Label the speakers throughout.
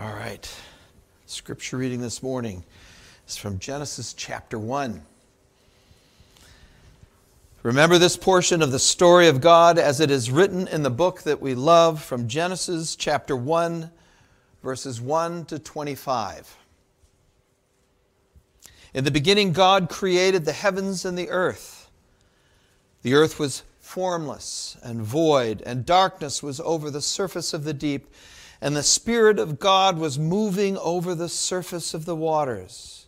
Speaker 1: All right. Scripture reading this morning is from Genesis chapter 1. Remember this portion of the story of God as it is written in the book that we love from Genesis chapter 1, verses 1 to 25. In the beginning, God created the heavens and the earth. The earth was formless and void, and darkness was over the surface of the deep, and the Spirit of God was moving over the surface of the waters.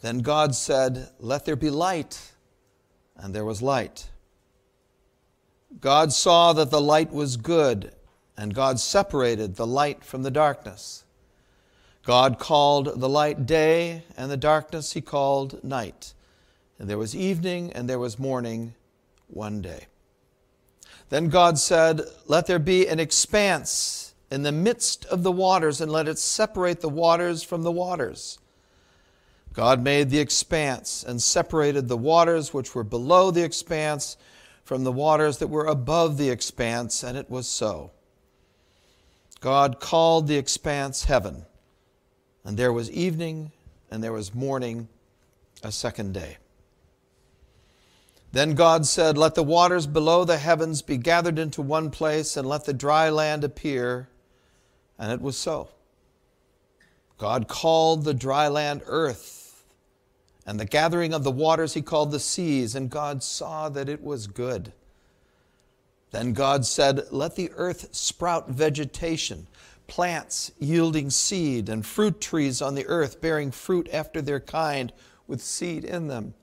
Speaker 1: Then God said, Let there be light, and there was light. God saw that the light was good, and God separated the light from the darkness. God called the light day, and the darkness he called night. And there was evening and there was morning one day. Then God said, Let there be an expanse in the midst of the waters, and let it separate the waters from the waters. God made the expanse and separated the waters which were below the expanse from the waters that were above the expanse, and it was so. God called the expanse heaven. And there was evening and there was morning a second day. Then God said, Let the waters below the heavens be gathered into one place, and let the dry land appear. And it was so. God called the dry land earth, and the gathering of the waters he called the seas, and God saw that it was good. Then God said, Let the earth sprout vegetation plants yielding seed, and fruit trees on the earth bearing fruit after their kind with seed in them.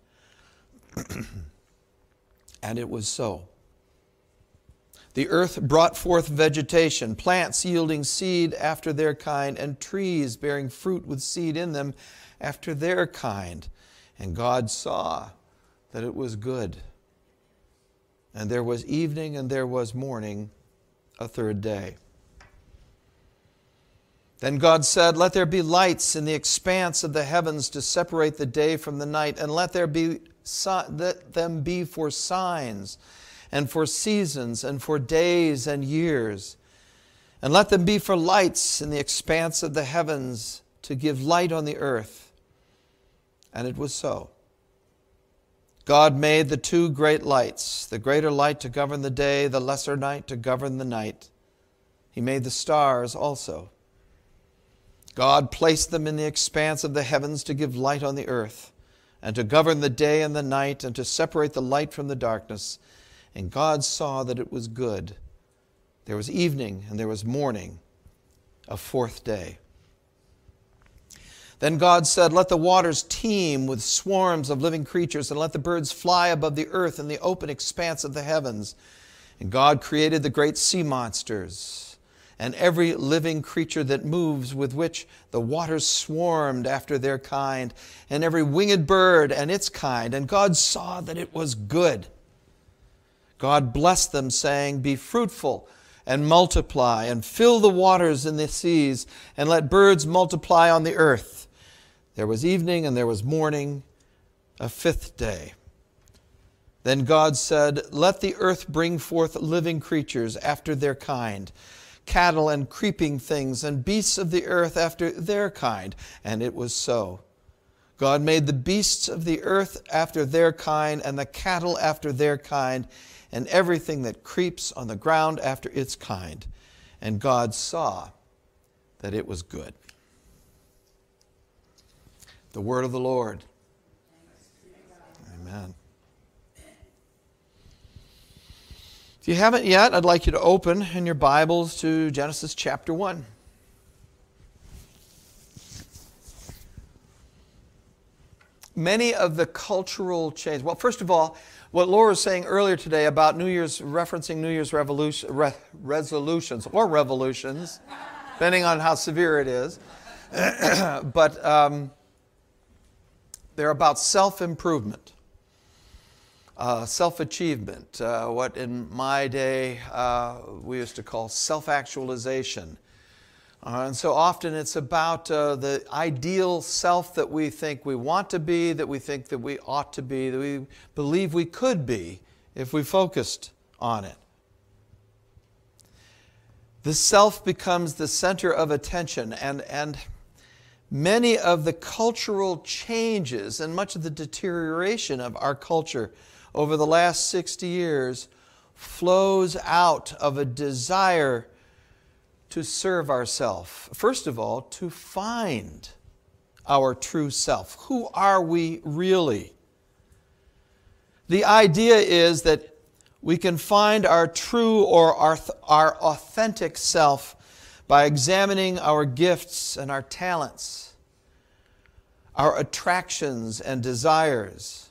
Speaker 1: and it was so. The earth brought forth vegetation, plants yielding seed after their kind, and trees bearing fruit with seed in them after their kind. And God saw that it was good. And there was evening and there was morning, a third day. Then God said, Let there be lights in the expanse of the heavens to separate the day from the night, and let there be let them be for signs and for seasons and for days and years. And let them be for lights in the expanse of the heavens to give light on the earth. And it was so. God made the two great lights, the greater light to govern the day, the lesser night to govern the night. He made the stars also. God placed them in the expanse of the heavens to give light on the earth, and to govern the day and the night, and to separate the light from the darkness. And God saw that it was good. There was evening and there was morning, a fourth day. Then God said, Let the waters teem with swarms of living creatures, and let the birds fly above the earth in the open expanse of the heavens. And God created the great sea monsters and every living creature that moves, with which the waters swarmed after their kind, and every winged bird and its kind. And God saw that it was good. God blessed them, saying, Be fruitful and multiply, and fill the waters in the seas, and let birds multiply on the earth. There was evening and there was morning, a fifth day. Then God said, Let the earth bring forth living creatures after their kind cattle and creeping things, and beasts of the earth after their kind. And it was so. God made the beasts of the earth after their kind, and the cattle after their kind, and everything that creeps on the ground after its kind. And God saw that it was good. The word of the Lord. Amen. If you haven't yet, I'd like you to open in your Bibles to Genesis chapter 1. Many of the cultural changes, well, first of all, what Laura was saying earlier today about New Year's, referencing New Year's re, resolutions or revolutions, depending on how severe it is, but um, they're about self improvement uh, self achievement, uh, what in my day uh, we used to call self actualization. Uh, and so often it's about uh, the ideal self that we think we want to be, that we think that we ought to be, that we believe we could be if we focused on it. the self becomes the center of attention, and, and many of the cultural changes and much of the deterioration of our culture over the last 60 years flows out of a desire to serve ourselves. First of all, to find our true self. Who are we really? The idea is that we can find our true or our, our authentic self by examining our gifts and our talents, our attractions and desires,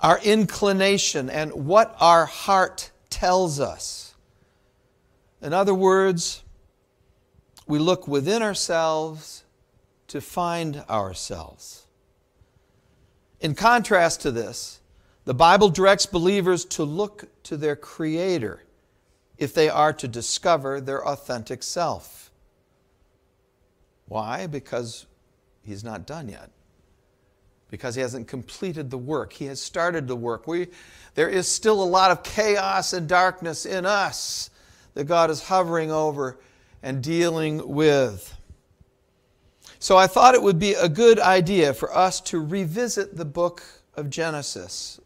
Speaker 1: our inclination, and what our heart tells us. In other words, we look within ourselves to find ourselves. In contrast to this, the Bible directs believers to look to their Creator if they are to discover their authentic self. Why? Because He's not done yet. Because He hasn't completed the work. He has started the work. We, there is still a lot of chaos and darkness in us that God is hovering over and dealing with. So I thought it would be a good idea for us to revisit the book of Genesis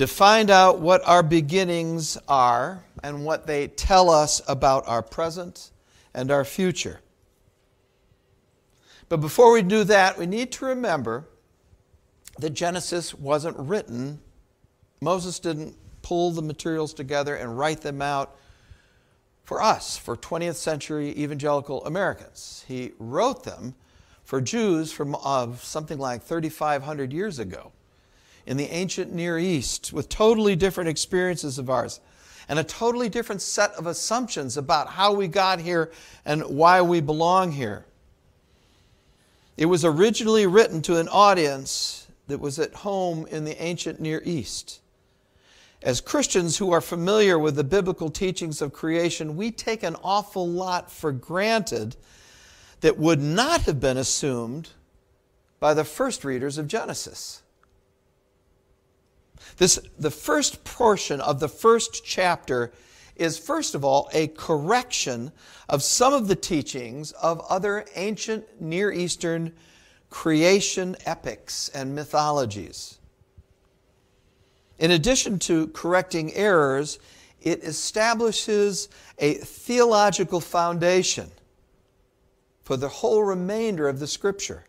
Speaker 1: to find out what our beginnings are and what they tell us about our present and our future. But before we do that, we need to remember that Genesis wasn't written. Moses didn't pull the materials together and write them out for us, for 20th century evangelical Americans. He wrote them for Jews from uh, something like 3,500 years ago in the ancient Near East with totally different experiences of ours and a totally different set of assumptions about how we got here and why we belong here. It was originally written to an audience that was at home in the ancient Near East. As Christians who are familiar with the biblical teachings of creation, we take an awful lot for granted that would not have been assumed by the first readers of Genesis. This, the first portion of the first chapter is, first of all, a correction of some of the teachings of other ancient Near Eastern creation epics and mythologies. In addition to correcting errors, it establishes a theological foundation for the whole remainder of the Scripture.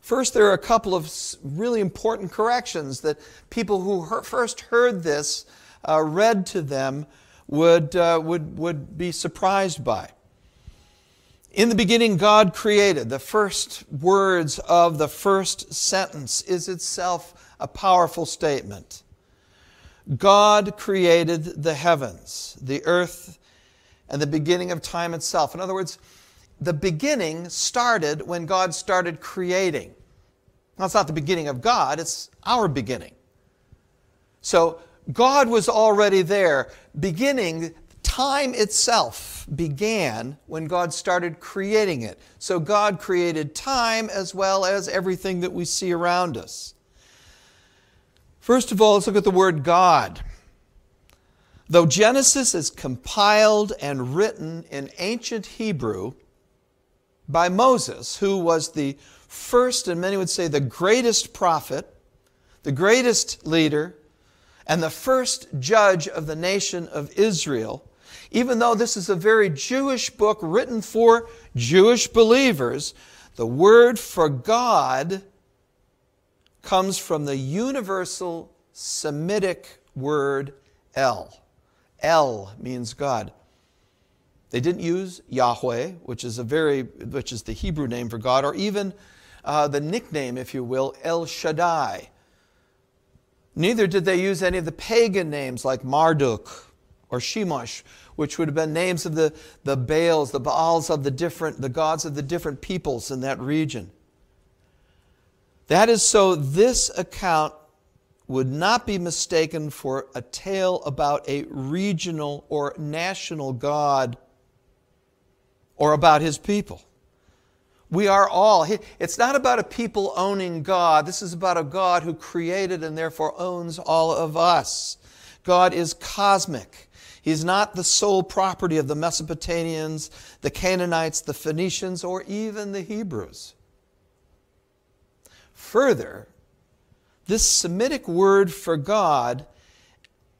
Speaker 1: First, there are a couple of really important corrections that people who first heard this uh, read to them would, uh, would, would be surprised by. In the beginning, God created. The first words of the first sentence is itself a powerful statement. God created the heavens, the earth, and the beginning of time itself. In other words, the beginning started when God started creating. That's not the beginning of God, it's our beginning. So, God was already there. Beginning, time itself began when God started creating it. So, God created time as well as everything that we see around us. First of all, let's look at the word God. Though Genesis is compiled and written in ancient Hebrew by Moses, who was the first, and many would say the greatest prophet, the greatest leader, and the first judge of the nation of Israel, even though this is a very Jewish book written for Jewish believers, the word for God comes from the universal Semitic word El. El means God. They didn't use Yahweh, which is a very which is the Hebrew name for God, or even uh, the nickname, if you will, El Shaddai. Neither did they use any of the pagan names like Marduk or Chemosh, which would have been names of the, the Baals, the Baals of the different, the gods of the different peoples in that region. That is so this account would not be mistaken for a tale about a regional or national God or about his people. We are all. It's not about a people owning God. This is about a God who created and therefore owns all of us. God is cosmic. He's not the sole property of the Mesopotamians, the Canaanites, the Phoenicians, or even the Hebrews. Further, this Semitic word for God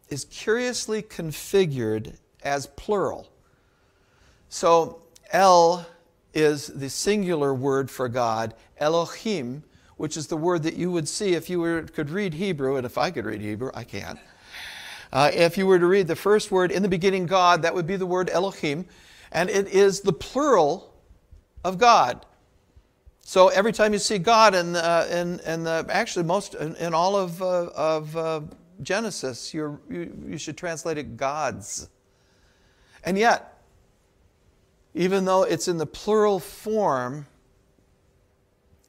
Speaker 1: is curiously configured as plural. So, El is the singular word for God, Elohim, which is the word that you would see if you were, could read Hebrew, and if I could read Hebrew, I can't. Uh, if you were to read the first word, in the beginning, God, that would be the word Elohim, and it is the plural of God. So every time you see God, and in, in actually most in, in all of, uh, of uh, Genesis, you you, should translate it gods. And yet, even though it's in the plural form,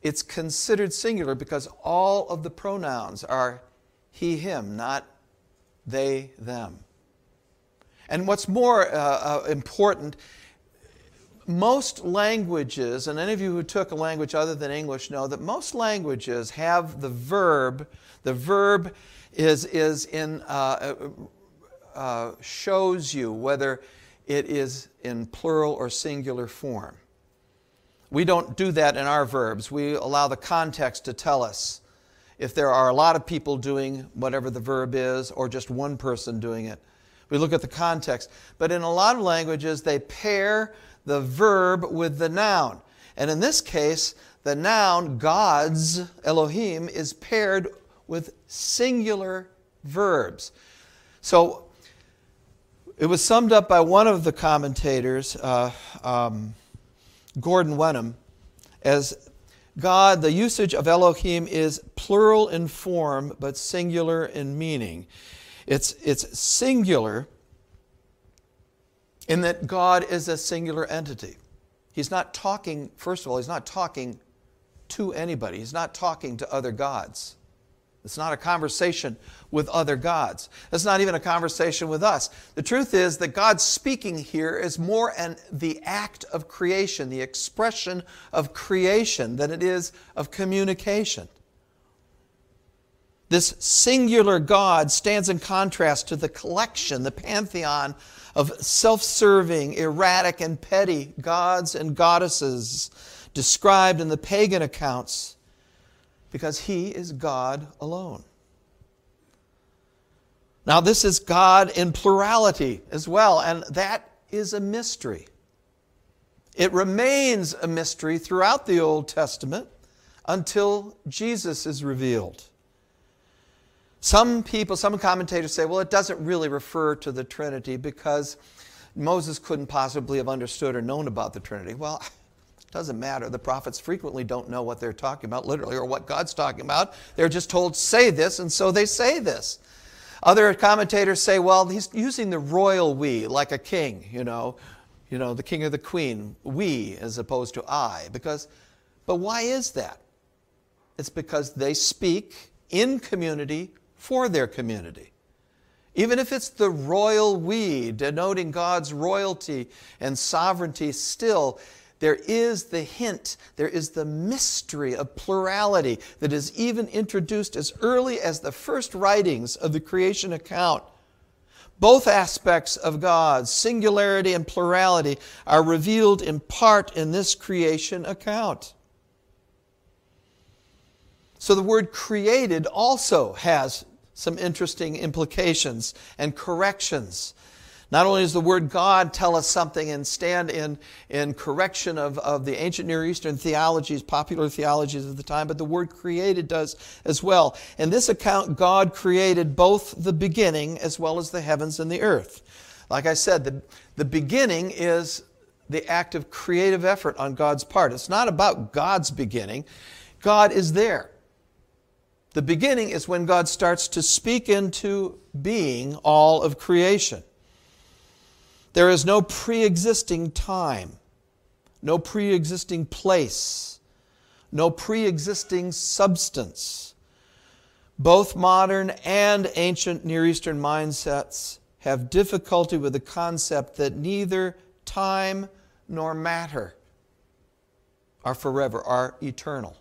Speaker 1: it's considered singular because all of the pronouns are he, him, not they, them. And what's more uh, uh, important, most languages, and any of you who took a language other than English know that most languages have the verb, the verb is, is in, uh, uh, shows you whether it is in plural or singular form. We don't do that in our verbs. We allow the context to tell us if there are a lot of people doing whatever the verb is or just one person doing it. We look at the context. But in a lot of languages, they pair the verb with the noun. And in this case, the noun, God's, Elohim, is paired with singular verbs. So it was summed up by one of the commentators, uh, um, Gordon Wenham, as God, the usage of Elohim is plural in form but singular in meaning. It's, it's singular in that God is a singular entity. He's not talking, first of all, he's not talking to anybody, he's not talking to other gods. It's not a conversation with other gods. It's not even a conversation with us. The truth is that God speaking here is more an, the act of creation, the expression of creation, than it is of communication. This singular God stands in contrast to the collection, the pantheon of self serving, erratic, and petty gods and goddesses described in the pagan accounts because He is God alone. Now, this is God in plurality as well, and that is a mystery. It remains a mystery throughout the Old Testament until Jesus is revealed. Some people, some commentators say, well, it doesn't really refer to the Trinity because Moses couldn't possibly have understood or known about the Trinity. Well, it doesn't matter. The prophets frequently don't know what they're talking about, literally, or what God's talking about. They're just told, say this, and so they say this. Other commentators say, well, he's using the royal we, like a king, you know, you know, the king or the queen, we as opposed to I. Because, but why is that? It's because they speak in community for their community. Even if it's the royal we, denoting God's royalty and sovereignty, still there is the hint, there is the mystery of plurality that is even introduced as early as the first writings of the creation account. Both aspects of God, singularity and plurality, are revealed in part in this creation account. So the word created also has some interesting implications and corrections not only does the word God tell us something and stand in, in correction of, of the ancient Near Eastern theologies, popular theologies of the time, but the word created does as well. In this account, God created both the beginning as well as the heavens and the earth. Like I said, the, the beginning is the act of creative effort on God's part. It's not about God's beginning, God is there. The beginning is when God starts to speak into being all of creation. There is no pre existing time, no pre existing place, no pre existing substance. Both modern and ancient Near Eastern mindsets have difficulty with the concept that neither time nor matter are forever, are eternal.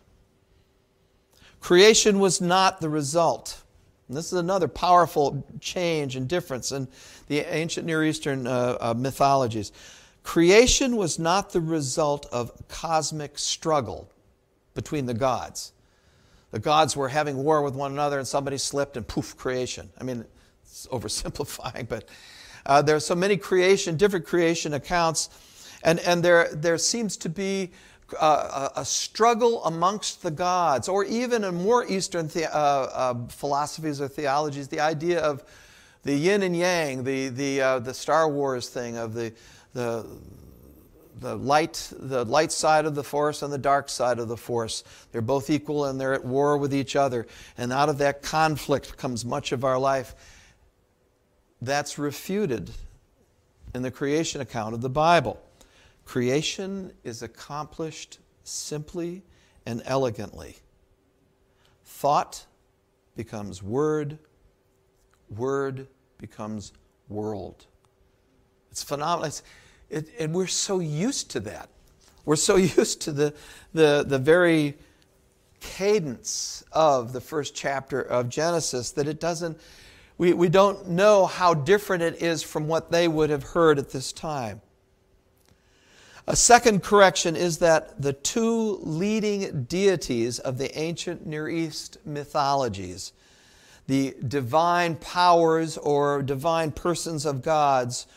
Speaker 1: Creation was not the result And this is another powerful change and difference in the ancient Near Eastern uh, uh, mythologies. Creation was not the result of cosmic struggle between the gods. The gods were having war with one another and somebody slipped and poof, creation. I mean, it's oversimplifying, but uh, there are so many creation, different creation accounts, and, and there, there seems to be uh, a, struggle amongst the gods, or even in more Eastern the, uh, uh, philosophies or theologies, the idea of the yin and yang, the, the, uh, the Star Wars thing of the, the, the, light, the light side of the force and the dark side of the force. They're both equal and they're at war with each other. And out of that conflict comes much of our life. That's refuted in the creation account of the Bible. Creation is accomplished simply and elegantly. Thought becomes word, word becomes world. It's phenomenal. It's, it, and we're so used to that. We're so used to the, the, the very cadence of the first chapter of Genesis that it doesn't, we, we don't know how different it is from what they would have heard at this time. A second correction is that the two leading deities of the ancient Near East mythologies, the divine powers or divine persons of gods,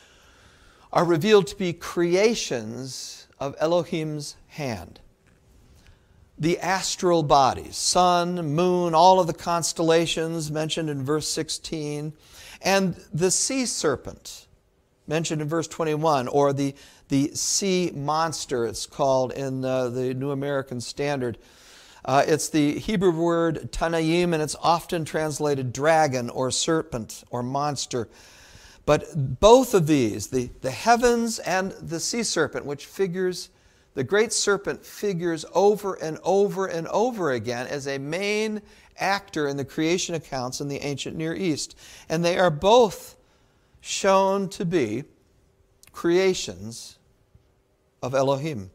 Speaker 1: are revealed to be creations of Elohim's hand. The astral bodies, sun, moon, all of the constellations mentioned in verse 16, and the sea serpent mentioned in verse 21, or the the sea monster, it's called in uh, the New American Standard. Uh, it's the Hebrew word Tanaim, and it's often translated dragon or serpent or monster. But both of these, the, the heavens and the sea serpent, which figures, the great serpent figures over and over and over again as a main actor in the creation accounts in the ancient Near East. And they are both shown to be creations of Elohim.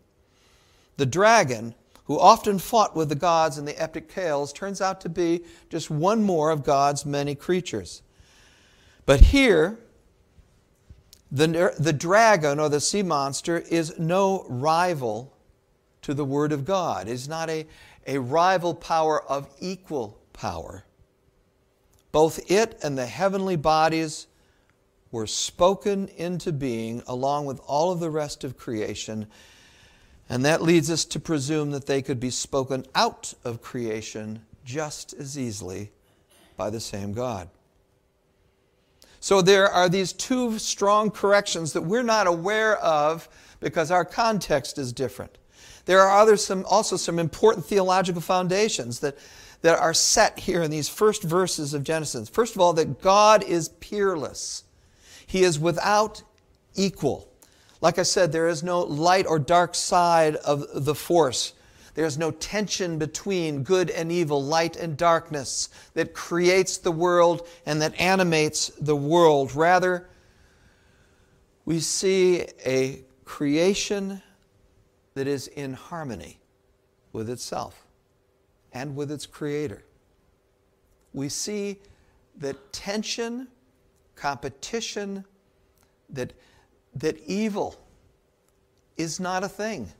Speaker 1: The dragon, who often fought with the gods in the epic tales, turns out to be just one more of God's many creatures. But here, the, the dragon or the sea monster is no rival to the Word of God. It is not a, a rival power of equal power. Both it and the heavenly bodies were spoken into being along with all of the rest of creation. And that leads us to presume that they could be spoken out of creation just as easily by the same God. So there are these two strong corrections that we're not aware of because our context is different. There are other some, also some important theological foundations that, that are set here in these first verses of Genesis. First of all, that God is peerless. He is without equal. Like I said, there is no light or dark side of the force. There is no tension between good and evil, light and darkness that creates the world and that animates the world. Rather, we see a creation that is in harmony with itself and with its creator. We see that tension competition, that, that evil is not a thing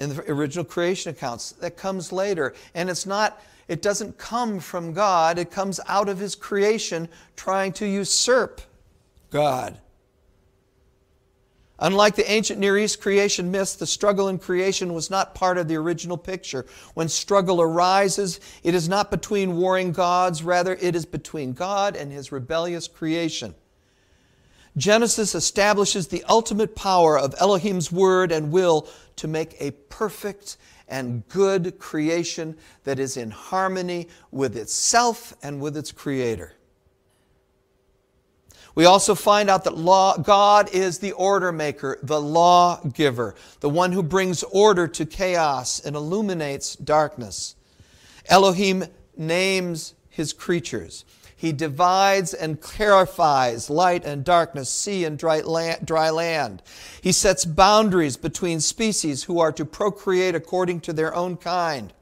Speaker 1: in the original creation accounts. That comes later. And it's not, it doesn't come from God, it comes out of His creation trying to usurp God. Unlike the ancient Near East creation myths, the struggle in creation was not part of the original picture. When struggle arises, it is not between warring gods, rather, it is between God and his rebellious creation. Genesis establishes the ultimate power of Elohim's word and will to make a perfect and good creation that is in harmony with itself and with its creator. We also find out that law, God is the order maker, the law giver, the one who brings order to chaos and illuminates darkness. Elohim names his creatures. He divides and clarifies light and darkness, sea and dry land. He sets boundaries between species who are to procreate according to their own kind.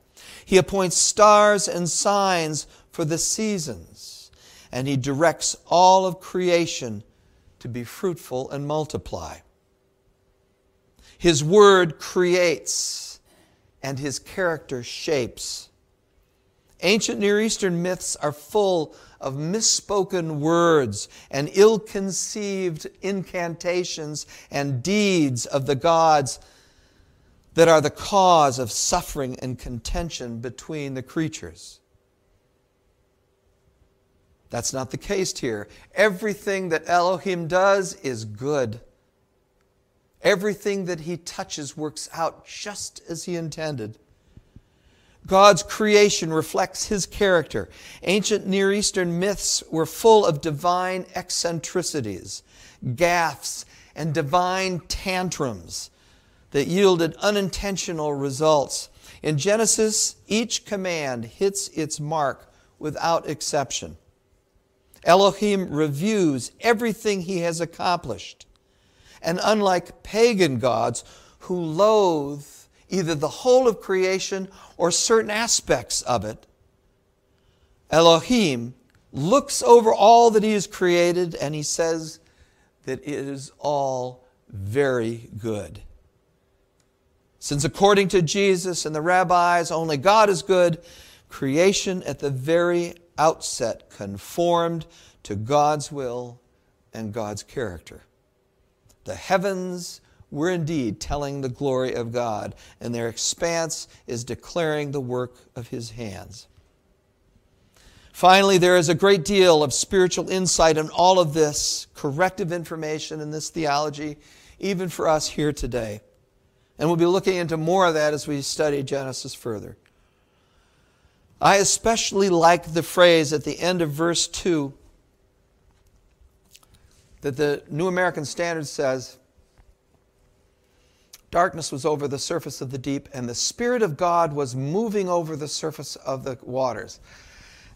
Speaker 1: He appoints stars and signs for the seasons, and he directs all of creation to be fruitful and multiply. His word creates, and his character shapes. Ancient Near Eastern myths are full of misspoken words and ill conceived incantations and deeds of the gods that are the cause of suffering and contention between the creatures. That's not the case here. Everything that Elohim does is good. Everything that he touches works out just as he intended. God's creation reflects his character. Ancient Near Eastern myths were full of divine eccentricities, gaffes, and divine tantrums that yielded unintentional results. In Genesis, each command hits its mark without exception. Elohim reviews everything he has accomplished. And unlike pagan gods who loathe either the whole of creation or certain aspects of it, Elohim looks over all that he has created and he says that it is all very good. Since according to Jesus and the rabbis, only God is good, creation at the very outset conformed to God's will and God's character. The heavens were indeed telling the glory of God, and their expanse is declaring the work of His hands. Finally, there is a great deal of spiritual insight in all of this corrective information in this theology, even for us here today. And we'll be looking into more of that as we study Genesis further. I especially like the phrase at the end of verse 2 that the New American Standard says Darkness was over the surface of the deep, and the Spirit of God was moving over the surface of the waters.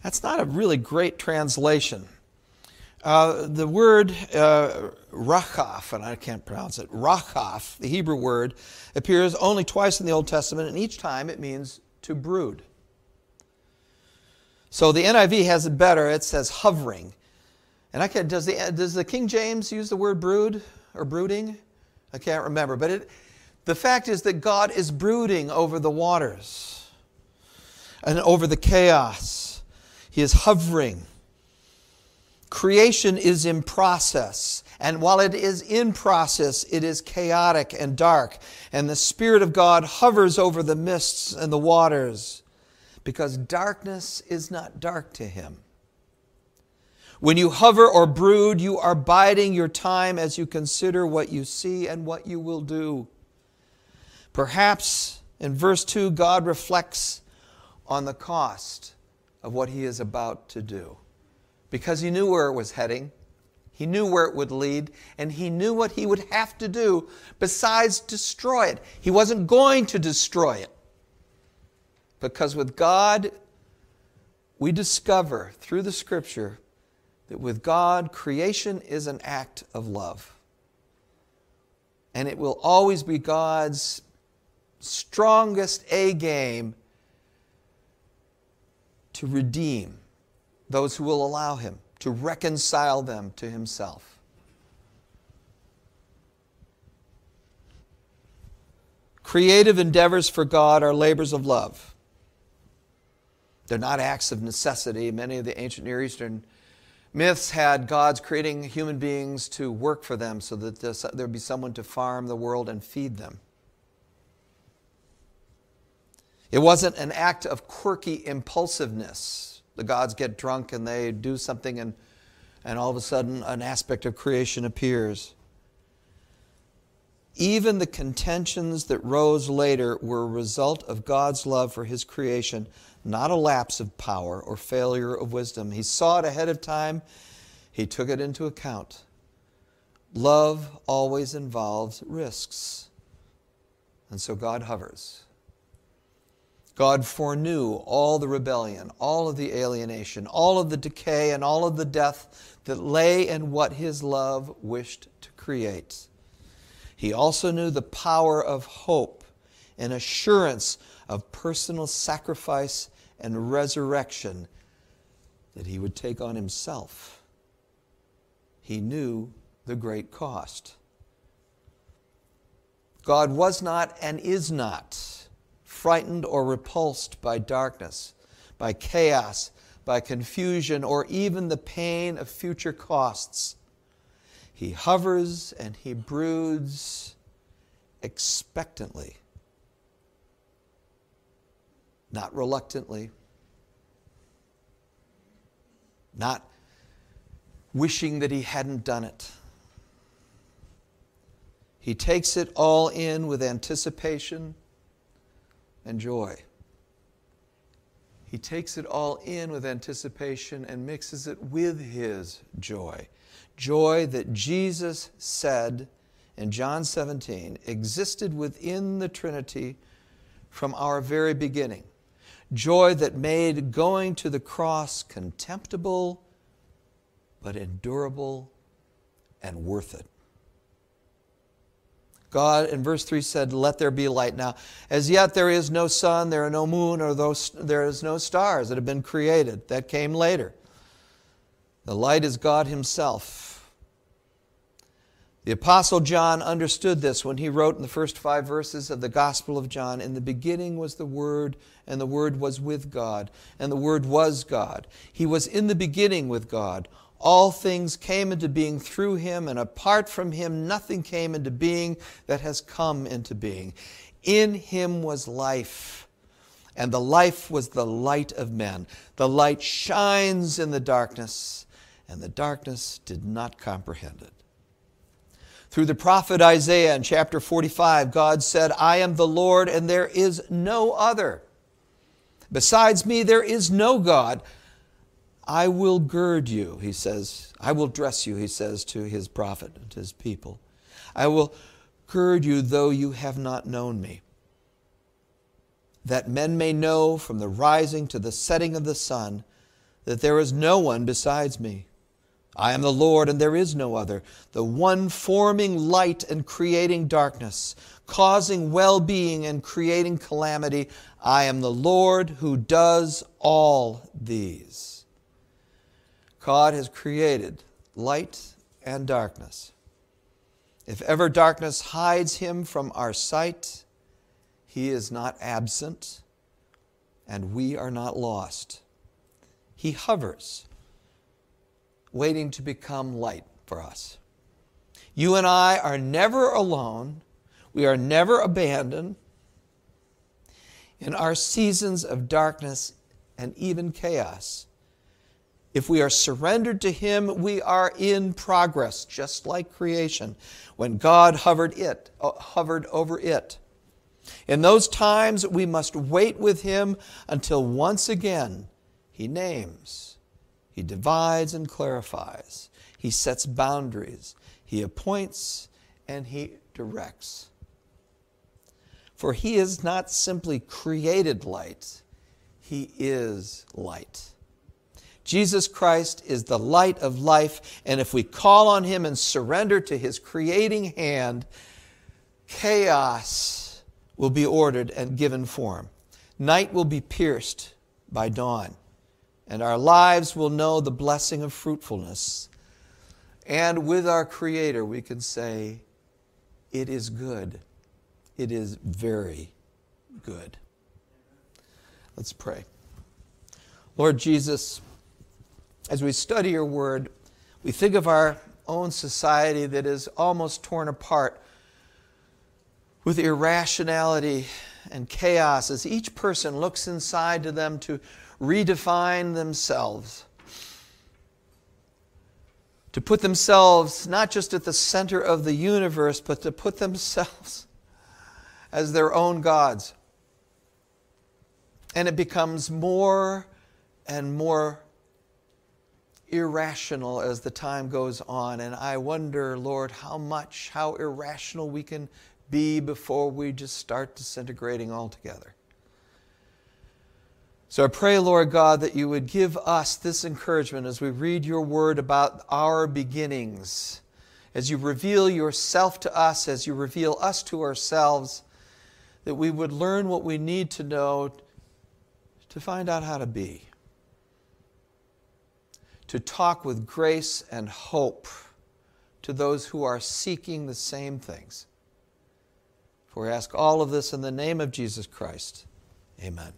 Speaker 1: That's not a really great translation. Uh, the word uh, rachaf, and I can't pronounce it, rachaf, the Hebrew word, appears only twice in the Old Testament, and each time it means to brood. So the NIV has it better. It says hovering. And I can, does, the, does the King James use the word brood or brooding? I can't remember. But it, the fact is that God is brooding over the waters and over the chaos. He is hovering. Creation is in process. And while it is in process, it is chaotic and dark. And the Spirit of God hovers over the mists and the waters because darkness is not dark to Him. When you hover or brood, you are biding your time as you consider what you see and what you will do. Perhaps in verse 2, God reflects on the cost of what He is about to do because he knew where it was heading. He knew where it would lead, and he knew what he would have to do besides destroy it. He wasn't going to destroy it. Because with God, we discover through the scripture that with God, creation is an act of love. And it will always be God's strongest A game to redeem those who will allow him, to reconcile them to himself. Creative endeavors for God are labors of love. They're not acts of necessity. Many of the ancient Near Eastern myths had gods creating human beings to work for them so that there would be someone to farm the world and feed them. It wasn't an act of quirky impulsiveness the gods get drunk and they do something, and, and all of a sudden an aspect of creation appears. Even the contentions that rose later were a result of God's love for his creation, not a lapse of power or failure of wisdom. He saw it ahead of time, he took it into account. Love always involves risks. And so God hovers. God foreknew all the rebellion, all of the alienation, all of the decay, and all of the death that lay in what His love wished to create. He also knew the power of hope and assurance of personal sacrifice and resurrection that he would take on himself. He knew the great cost. God was not and is not frightened or repulsed by darkness, by chaos, by confusion, or even the pain of future costs. He hovers and he broods expectantly, not reluctantly, not wishing that he hadn't done it. He takes it all in with anticipation and joy. He takes it all in with anticipation and mixes it with his joy. Joy that Jesus said in John 17 existed within the Trinity from our very beginning. Joy that made going to the cross contemptible, but endurable and worth it. God in verse 3 said, Let there be light. Now, as yet there is no sun, there are no moon, or those, there is no stars that have been created. That came later. The light is God Himself. The Apostle John understood this when he wrote in the first five verses of the Gospel of John In the beginning was the Word, and the Word was with God, and the Word was God. He was in the beginning with God. All things came into being through him, and apart from him, nothing came into being that has come into being. In him was life, and the life was the light of men. The light shines in the darkness, and the darkness did not comprehend it. Through the prophet Isaiah in chapter 45, God said, I am the Lord, and there is no other. Besides me, there is no God. I will gird you, he says. I will dress you, he says to his prophet and his people. I will gird you, though you have not known me. That men may know from the rising to the setting of the sun that there is no one besides me. I am the Lord, and there is no other, the one forming light and creating darkness, causing well being and creating calamity. I am the Lord who does all these. God has created light and darkness. If ever darkness hides him from our sight, he is not absent, and we are not lost. He hovers, waiting to become light for us. You and I are never alone. We are never abandoned. In our seasons of darkness and even chaos, if we are surrendered to Him, we are in progress, just like creation, when God hovered it, uh, hovered over it. In those times, we must wait with Him until once again He names, He divides and clarifies, He sets boundaries, He appoints, and He directs. For He is not simply created light, He is light. Jesus Christ is the light of life, and if we call on Him and surrender to His creating hand, chaos will be ordered and given form. Night will be pierced by dawn, and our lives will know the blessing of fruitfulness. And with our Creator, we can say, It is good. It is very good. Let's pray. Lord Jesus, as we study your word, we think of our own society that is almost torn apart with irrationality and chaos as each person looks inside to them to redefine themselves, to put themselves not just at the center of the universe, but to put themselves as their own gods. And it becomes more and more irrational as the time goes on. And I wonder, Lord, how much, how irrational we can be before we just start disintegrating altogether. So I pray, Lord God, that you would give us this encouragement as we read your word about our beginnings, as you reveal yourself to us, as you reveal us to ourselves, that we would learn what we need to know to find out how to be. to talk with grace and hope to those who are seeking the same things. For we ask all of this in the name of Jesus Christ. Amen.